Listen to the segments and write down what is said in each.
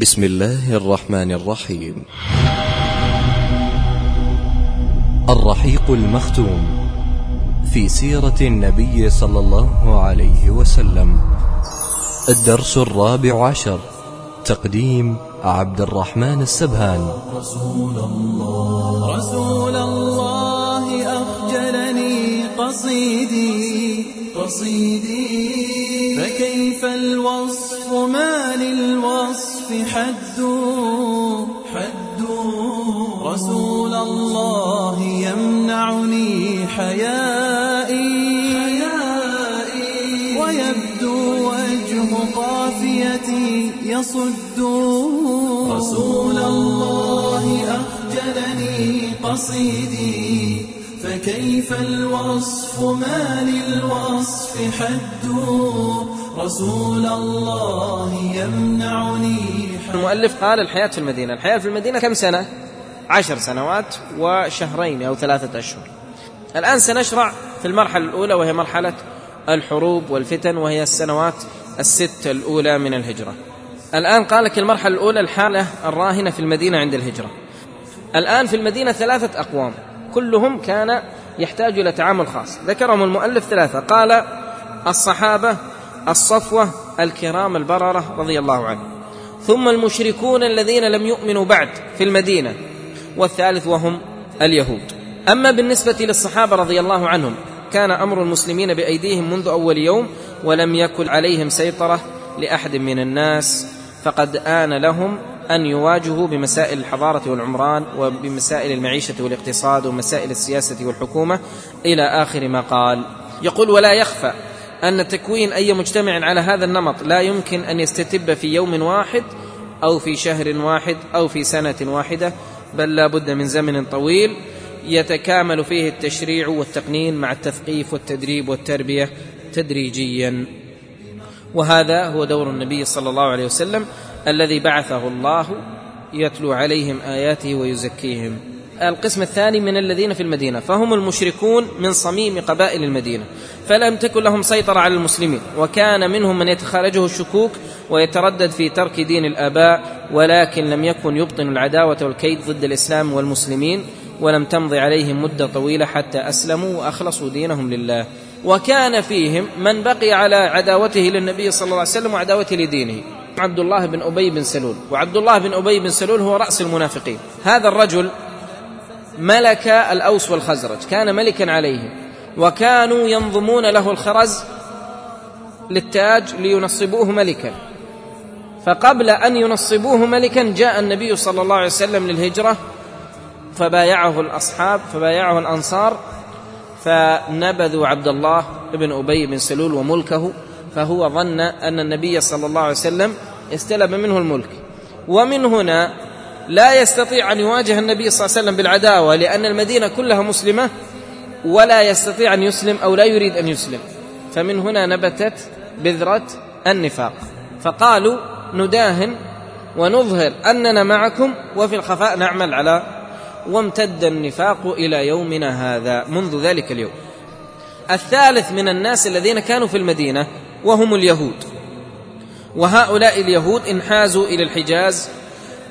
بسم الله الرحمن الرحيم. الرحيق المختوم في سيرة النبي صلى الله عليه وسلم. الدرس الرابع عشر. تقديم عبد الرحمن السبهان. رسول الله رسول الله أخجلني قصيدي قصيدي. فكيف الوصف؟ ما للوصف؟ حد حد رسول الله يمنعني حيائي حيائي. ويبدو وجه قافيتي يصد. رسول الله أخجلني قصيدي. فكيف الوصف؟ ما للوصف حد؟ رسول الله يمنعني المؤلف قال الحياة في المدينة. الحياة في المدينة كم سنة؟ عشر سنوات وشهرين أو ثلاثة أشهر. الآن سنشرع في المرحلة الأولى وهي مرحلة الحروب والفتن وهي السنوات الست الأولى من الهجرة. الآن قال لك المرحلة الأولى الحالة الراهنة في المدينة عند الهجرة. الآن في المدينة ثلاثة أقوام. كلهم كان يحتاج إلى تعامل خاص. ذكرهم المؤلف ثلاثة. قال الصحابة الصفوة الكرام البررة رضي الله عنهم ثم المشركون الذين لم يؤمنوا بعد في المدينة. والثالث وهم اليهود. أما بالنسبة للصحابة رضي الله عنهم كان أمر المسلمين بأيديهم منذ أول يوم ولم يكن عليهم سيطرة لأحد من الناس. فقد آن لهم أن يواجهوا بمسائل الحضارة والعمران وبمسائل المعيشة والاقتصاد ومسائل السياسة والحكومة إلى آخر ما قال. يقول ولا يخفى أن تكوين أي مجتمع على هذا النمط لا يمكن أن يستتب في يوم واحد أو في شهر واحد أو في سنة واحدة بل لا بد من زمن طويل يتكامل فيه التشريع والتقنين مع التثقيف والتدريب والتربية تدريجيا. وهذا هو دور النبي صلى الله عليه وسلم الذي بعثه الله يتلو عليهم آياته ويزكيهم. القسم الثاني من الذين في المدينة فهم المشركون من صميم قبائل المدينة. فلم تكن لهم سيطرة على المسلمين وكان منهم من يتخارجه الشكوك ويتردد في ترك دين الآباء ولكن لم يكن يبطن العداوة والكيد ضد الإسلام والمسلمين ولم تمض عليهم مدة طويلة حتى أسلموا وأخلصوا دينهم لله. وكان فيهم من بقي على عداوته للنبي صلى الله عليه وسلم وعداوته لدينه. عبد الله بن أبي بن سلول. وعبد الله بن أبي بن سلول هو رأس المنافقين. هذا الرجل ملك الأوس والخزرج كان ملكا عليهم وكانوا ينظمون له الخرز للتاج لينصبوه ملكا. فقبل أن ينصبوه ملكا جاء النبي صلى الله عليه وسلم للهجرة فبايعه الأصحاب فبايعه الأنصار فنبذوا عبد الله بن أبي بن سلول وملكه فهو ظن أن النبي صلى الله عليه وسلم استلب منه الملك. ومن هنا لا يستطيع أن يواجه النبي صلى الله عليه وسلم بالعداوة لأن المدينة كلها مسلمة ولا يستطيع أن يسلم أو لا يريد أن يسلم. فمن هنا نبتت بذرة النفاق. فقالوا نداهن ونظهر أننا معكم وفي الخفاء نعمل على وامتد النفاق إلى يومنا هذا منذ ذلك اليوم. الثالث من الناس الذين كانوا في المدينة وهم اليهود. وهؤلاء اليهود انحازوا إلى الحجاز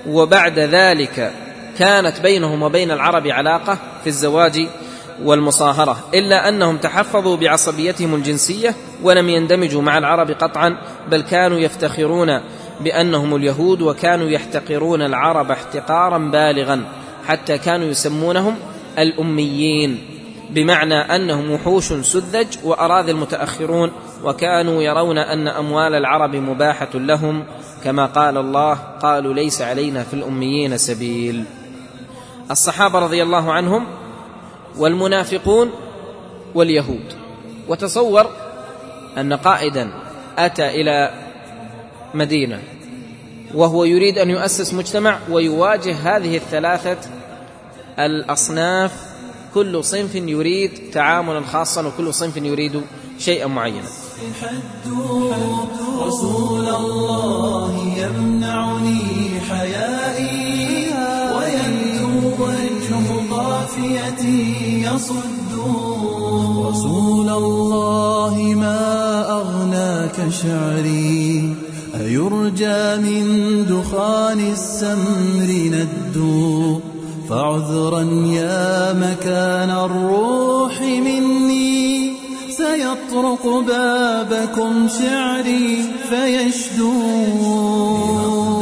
وبعد ذلك كانت بينهم وبين العرب علاقة في الزواج والمصاهرة إلا أنهم تحفظوا بعصبيتهم الجنسية ولم يندمجوا مع العرب قطعا بل كانوا يفتخرون بأنهم اليهود وكانوا يحتقرون العرب احتقارا بالغا حتى كانوا يسمونهم الأميين بمعنى أنهم وحوش سذج وأراذل المتأخرون وكانوا يرون أن أموال العرب مباحة لهم كما قال الله قالوا ليس علينا في الأميين سبيل. الصحابة رضي الله عنهم والمنافقون واليهود. وتصور أن قائدا أتى إلى مدينة وهو يريد أن يؤسس مجتمع ويواجه هذه الثلاثة الأصناف. كل صنف يريد تعاملا خاصا وكل صنف يريد شيئا معينا. حد رسول الله يمنعني حيائي ويبدو وجه قافيتي يصد. رسول الله ما أغناك شعري أيرجى يرجى من دخان السمر ندو. فعذرا يا مكان الروح مني سيطرق بابكم شعري فيشدو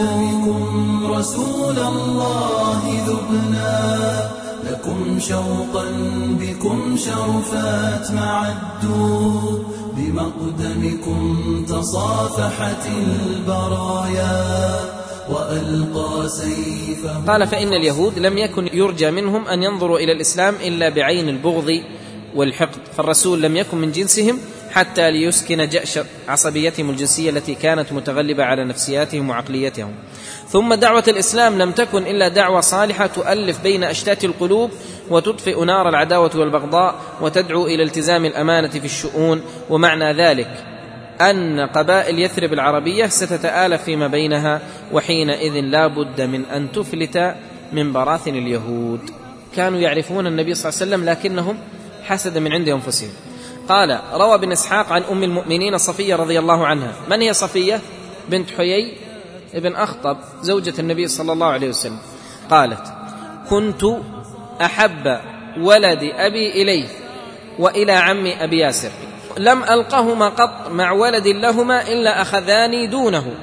بمقدمكم رسول الله ذبنا لكم شوقا بكم شرفات معدو بمقدمكم تصافحت البرايا وألقى سيفه قال فإن اليهود لم يكن يرجى منهم أن ينظروا إلى الإسلام إلا بعين البغض والحقد. فالرسول لم يكن من جنسهم حتى ليسكن جأش عصبيتهم الجنسية التي كانت متغلبة على نفسياتهم وعقليتهم. ثم دعوة الإسلام لم تكن إلا دعوة صالحة تؤلف بين أشتات القلوب وتطفئ نار العداوة والبغضاء وتدعو إلى التزام الأمانة في الشؤون. ومعنى ذلك أن قبائل يثرب العربية ستتآلف فيما بينها وحينئذ لا بد من أن تفلت من براثن اليهود. كانوا يعرفون النبي صلى الله عليه وسلم لكنهم حسد من عند أنفسهم. قال روى بن إسحاق عن أم المؤمنين صفية رضي الله عنها. من هي صفية؟ بنت حيي ابن أخطب زوجة النبي صلى الله عليه وسلم. قالت كنت أحب ولد أبي إليه وإلى عمي أبي ياسر. لم ألقهما قط مع ولد لهما إلا أخذاني دونه.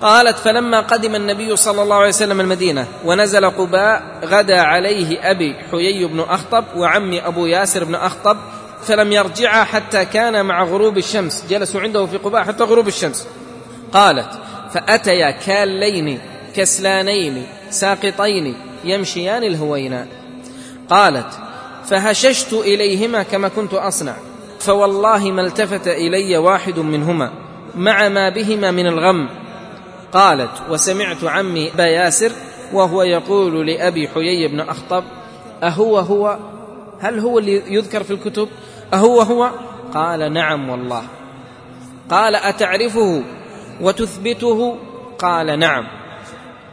قالت فلما قدم النبي صلى الله عليه وسلم المدينة ونزل قباء غدا عليه أبي حيي بن أخطب وعمي أبو ياسر بن أخطب فلم يرجعا حتى كان مع غروب الشمس جلسوا عنده في قباء حتى غروب الشمس. قالت فأتيا كالين كسلانين ساقطين يمشيان الهويناء قالت فهششت إليهما كما كنت أصنع فوالله ما التفت إلي واحد منهما مع ما بهما من الغم. قالت وسمعت عمي ابا ياسر وهو يقول لأبي حيي بن أخطب أهو هو هل هو اللي يذكر في الكتب؟ أهو هو؟ قال نعم والله. قال أتعرفه وتثبته؟ قال نعم.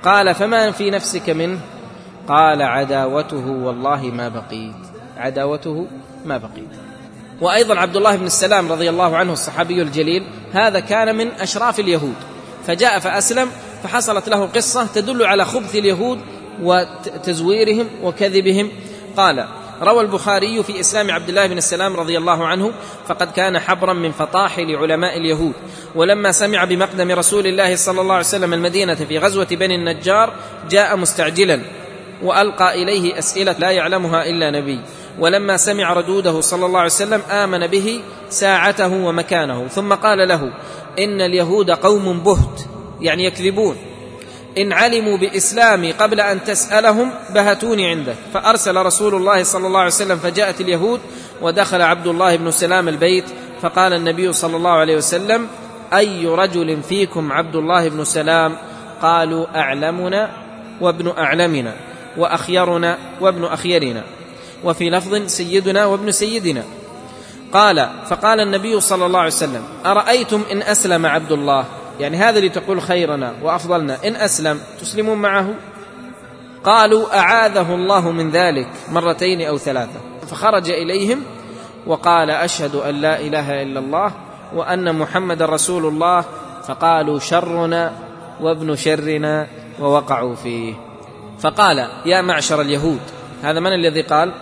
قال فما في نفسك منه؟ قال عداوته والله ما بقيت. عداوته ما بقيت. وأيضا عبد الله بن السلام رضي الله عنه الصحابي الجليل هذا كان من أشراف اليهود. فجاء فأسلم فحصلت له قصة تدل على خبث اليهود وتزويرهم وكذبهم. قال روى البخاري في إسلام عبد الله بن السلام رضي الله عنه فقد كان حبرا من فطاحل علماء اليهود. ولما سمع بمقدم رسول الله صلى الله عليه وسلم المدينة في غزوة بني النجار جاء مستعجلا وألقى إليه أسئلة لا يعلمها إلا نبي. ولما سمع ردوده صلى الله عليه وسلم آمن به ساعته ومكانه. ثم قال له إن اليهود قوم بهت يعني يكذبون. إن علموا باسلامي قبل أن تسألهم بهتوني عندك فأرسل رسول الله صلى الله عليه وسلم فجاءت اليهود ودخل عبد الله بن سلام البيت فقال النبي صلى الله عليه وسلم أي رجل فيكم عبد الله بن سلام؟ قالوا أعلمنا وابن أعلمنا وأخيرنا وابن أخيرنا. وفي لفظ سيدنا وابن سيدنا. قال فقال النبي صلى الله عليه وسلم أرأيتم إن أسلم عبد الله؟ يعني هذا اللي تقول خيرنا وأفضلنا إن أسلم تسلمون معه؟ قالوا أعاذه الله من ذلك مرتين أو ثلاثة. فخرج إليهم وقال أشهد أن لا إله إلا الله وأن محمد رسول الله. فقالوا شرنا وابن شرنا ووقعوا فيه. فقال يا معشر اليهود هذا من الذي قال؟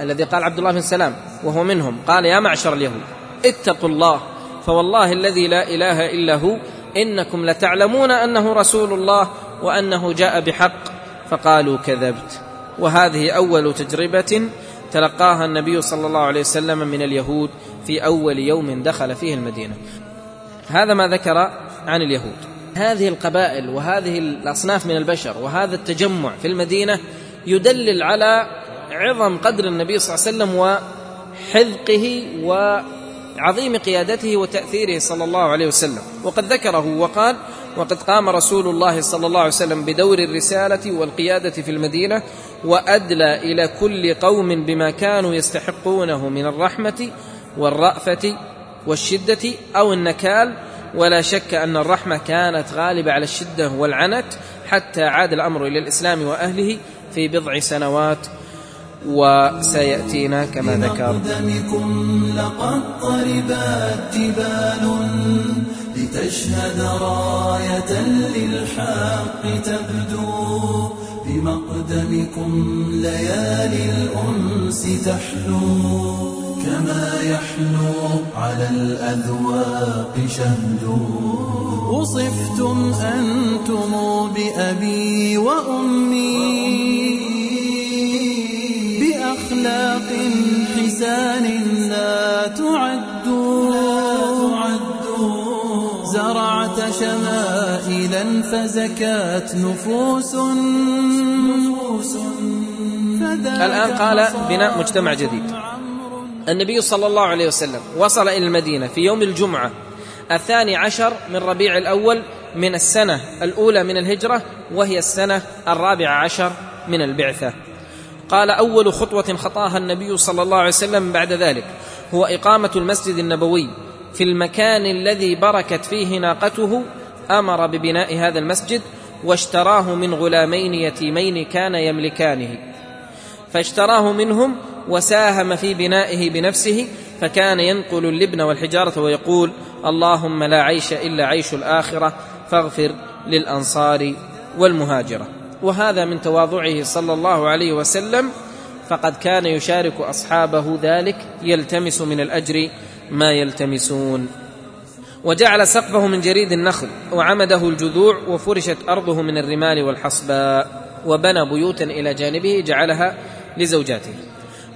الذي قال عبد الله بن سلام وهو منهم قال يا معشر اليهود اتقوا الله فوالله الذي لا إله إلا هو إنكم لتعلمون أنه رسول الله وأنه جاء بحق. فقالوا كذبت. وهذه أول تجربة تلقاها النبي صلى الله عليه وسلم من اليهود في أول يوم دخل فيه المدينة. هذا ما ذكر عن اليهود. هذه القبائل وهذه الأصناف من البشر وهذا التجمع في المدينة يدلل على عظم قدر النبي صلى الله عليه وسلم وحذقه وعظيم قيادته وتأثيره صلى الله عليه وسلم. وقد ذكره وقال وقد قام رسول الله صلى الله عليه وسلم بدور الرسالة والقيادة في المدينة وأدلى إلى كل قوم بما كانوا يستحقونه من الرحمة والرأفة والشدة أو النكال. ولا شك أن الرحمة كانت غالبة على الشدة والعنت حتى عاد الأمر إلى الإسلام وأهله في بضع سنوات وسيأتينا كما ذكر. لقد طربت جبال لتشهد راية للحق تبدو. بمقدمكم ليالي الأنس تحلو كما يحلو على الأذواق شهد. وصفتم أنتم بأبي وأمي. شمائلا فزكات نفوس. الآن قال بناء مجتمع جديد. النبي صلى الله عليه وسلم وصل إلى المدينة في يوم الجمعة الثاني عشر من ربيع الأول من السنة الأولى من الهجرة وهي السنة الرابعة عشر من البعثة. قال أول خطوة خطاها النبي صلى الله عليه وسلم بعد ذلك هو إقامة المسجد النبوي في المكان الذي بركت فيه ناقته أمر ببناء هذا المسجد واشتراه من غلامين يتيمين كان يملكانه. فاشتراه منهم وساهم في بنائه بنفسه فكان ينقل اللبن والحجارة ويقول اللهم لا عيش إلا عيش الآخرة فاغفر للأنصار والمهاجرة. وهذا من تواضعه صلى الله عليه وسلم فقد كان يشارك أصحابه ذلك يلتمس من الأجر ما يلتمسون. وجعل سقفه من جريد النخل وعمده الجذوع وفرشت أرضه من الرمال والحصباء وبنى بيوتا إلى جانبه جعلها لزوجاته.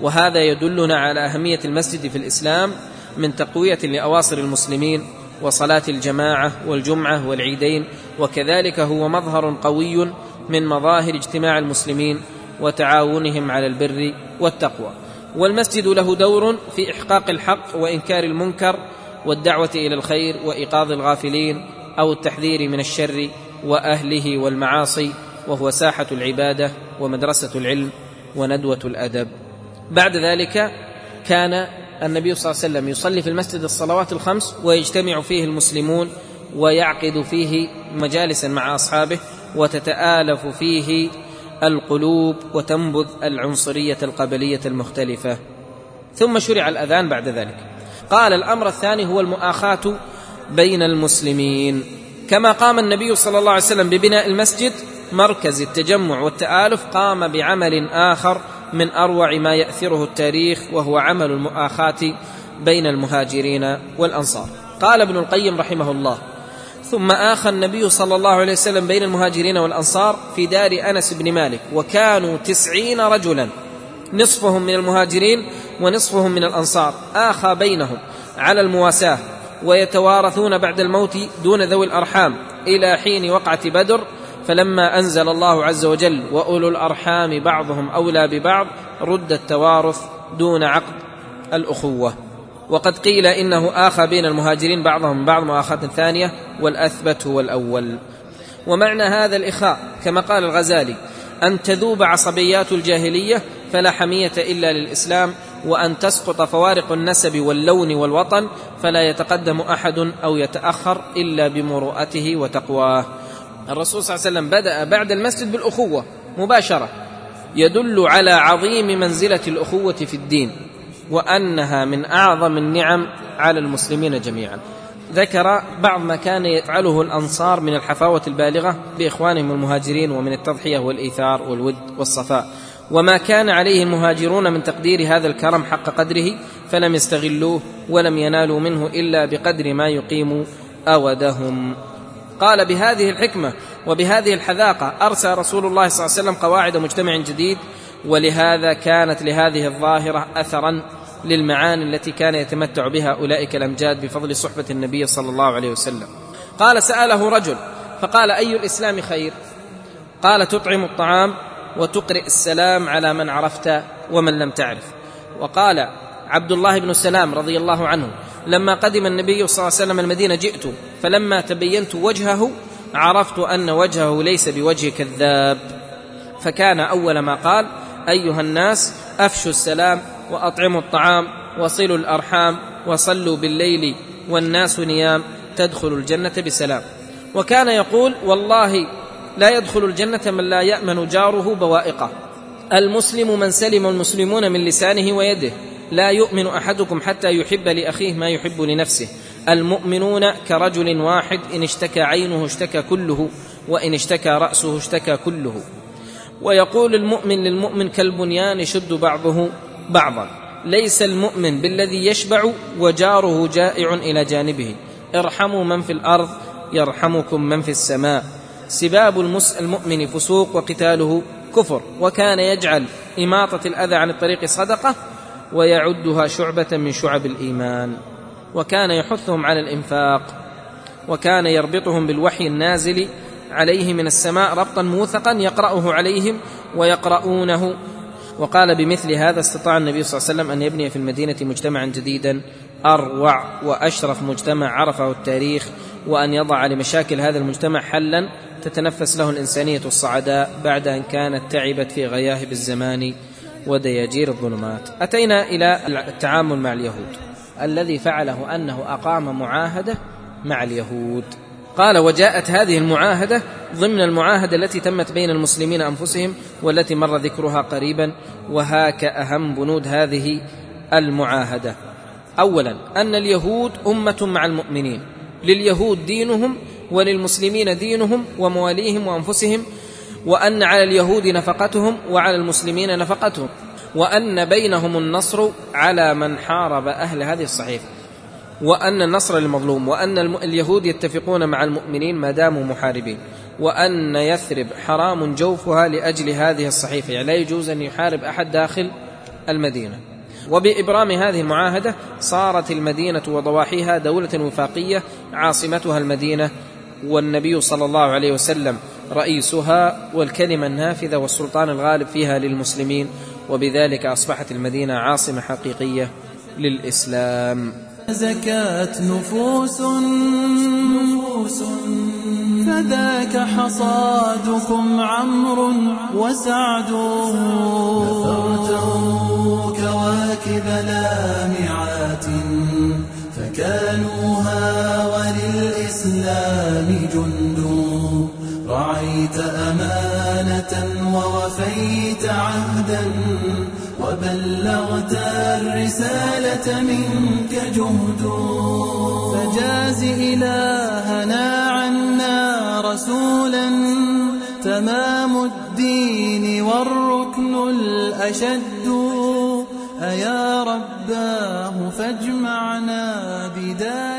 وهذا يدلنا على أهمية المسجد في الإسلام من تقوية لأواصر المسلمين وصلاة الجماعة والجمعة والعيدين وكذلك هو مظهر قوي من مظاهر اجتماع المسلمين وتعاونهم على البر والتقوى. والمسجد له دور في إحقاق الحق وإنكار المنكر والدعوة إلى الخير وإيقاظ الغافلين أو التحذير من الشر وأهله والمعاصي وهو ساحة العبادة ومدرسة العلم وندوة الأدب. بعد ذلك كان النبي صلى الله عليه وسلم يصلي في المسجد الصلوات الخمس ويجتمع فيه المسلمون ويعقد فيه مجالسا مع أصحابه وتتآلف فيه القلوب وتنبذ العنصرية القبلية المختلفة. ثم شرع الأذان بعد ذلك. قال الأمر الثاني هو المؤاخاة بين المسلمين. كما قام النبي صلى الله عليه وسلم ببناء المسجد مركز التجمع والتآلف قام بعمل آخر من أروع ما يأثره التاريخ وهو عمل المؤاخاة بين المهاجرين والأنصار. قال ابن القيم رحمه الله ثم آخى النبي صلى الله عليه وسلم بين المهاجرين والأنصار في دار أنس بن مالك وكانوا تسعين رجلا نصفهم من المهاجرين ونصفهم من الأنصار آخى بينهم على المواساة ويتوارثون بعد الموت دون ذوي الأرحام. إلى حين وقعة بدر فلما أنزل الله عز وجل وأولو الأرحام بعضهم أولى ببعض رد التوارث دون عقد الأخوة. وقد قيل إنه آخى بين المهاجرين بعضهم بعض مؤاخاة ثانية والأثبت هو الأول ومعنى هذا الإخاء كما قال الغزالي أن تذوب عصبيات الجاهلية فلا حمية إلا للإسلام وأن تسقط فوارق النسب واللون والوطن فلا يتقدم أحد أو يتأخر إلا بمروءته وتقواه. الرسول صلى الله عليه وسلم بدأ بعد المسجد بالأخوة مباشرة. يدل على عظيم منزلة الأخوة في الدين وأنها من أعظم النعم على المسلمين جميعا. ذكر بعض ما كان يفعله الأنصار من الحفاوة البالغة بإخوانهم المهاجرين ومن التضحية والإيثار والود والصفاء. وما كان عليه المهاجرون من تقدير هذا الكرم حق قدره فلم يستغلوه ولم ينالوا منه إلا بقدر ما يقيم أودهم. قال بهذه الحكمة وبهذه الحذاقة ارسى رسول الله صلى الله عليه وسلم قواعد مجتمع جديد ولهذا كانت لهذه الظاهرة اثرا للمعاني التي كان يتمتع بها أولئك الأمجاد بفضل صحبة النبي صلى الله عليه وسلم. قال سأله رجل فقال أي الإسلام خير؟ قال تطعم الطعام وتقرئ السلام على من عرفت ومن لم تعرف. وقال عبد الله بن السلام رضي الله عنه لما قدم النبي صلى الله عليه وسلم المدينة جئت فلما تبينت وجهه عرفت أن وجهه ليس بوجه كذاب. فكان أول ما قال أيها الناس أفشوا السلام وأطعموا الطعام وصلوا الأرحام وصلوا بالليل والناس نيام تدخل الجنة بسلام. وكان يقول والله لا يدخل الجنة من لا يأمن جاره بوائقه. المسلم من سلم المسلمون من لسانه ويده. لا يؤمن أحدكم حتى يحب لأخيه ما يحب لنفسه. المؤمنون كرجل واحد إن اشتكى عينه اشتكى كله وإن اشتكى رأسه اشتكى كله. ويقول المؤمن للمؤمن كالبنيان يشد بعضه بعضا. ليس المؤمن بالذي يشبع وجاره جائع إلى جانبه. ارحموا من في الأرض يرحمكم من في السماء. سباب المؤمن فسوق وقتاله كفر وكان يجعل إماطة الأذى عن الطريق صدقة ويعدها شعبة من شعب الإيمان. وكان يحثهم على الإنفاق وكان يربطهم بالوحي النازل عليه من السماء ربطا موثقا يقرأه عليهم ويقرؤونه. وقال بمثل هذا استطاع النبي صلى الله عليه وسلم أن يبني في المدينة مجتمعا جديدا أروع وأشرف مجتمع عرفه التاريخ وأن يضع لمشاكل هذا المجتمع حلا تتنفس له الإنسانية الصعداء بعد أن كانت تعبت في غياهب الزمان ودياجير الظلمات. أتينا إلى التعامل مع اليهود. الذي فعله أنه أقام معاهدة مع اليهود. قال وجاءت هذه المعاهدة ضمن المعاهدة التي تمت بين المسلمين أنفسهم والتي مر ذكرها قريبا وهاك أهم بنود هذه المعاهدة. اولا أن اليهود أمة مع المؤمنين لليهود دينهم وللمسلمين دينهم ومواليهم وأنفسهم وأن على اليهود نفقتهم وعلى المسلمين نفقتهم وأن بينهم النصر على من حارب أهل هذه الصحيفة وأن النصر للمظلوم وأن اليهود يتفقون مع المؤمنين ما داموا محاربين وأن يثرب حرام جوفها لأجل هذه الصحيفة يعني لا يجوز أن يحارب أحد داخل المدينة. وبإبرام هذه المعاهدة صارت المدينة وضواحيها دولة وفاقية عاصمتها المدينة والنبي صلى الله عليه وسلم رئيسها والكلمة النافذة والسلطان الغالب فيها للمسلمين وبذلك أصبحت المدينة عاصمة حقيقية للإسلام. زكات نفوس نفوس. فذاك حصادكم عمرو وسعد. كواكب لامعات فكانوها وللإسلام جند. رعيت أمانة ووفيت عهدا وبلغت الرسالة منك جهد. فجاز إلهنا عنا رسولا تمام الدين والركن الأشد. أيا رباه فاجمعنا بدار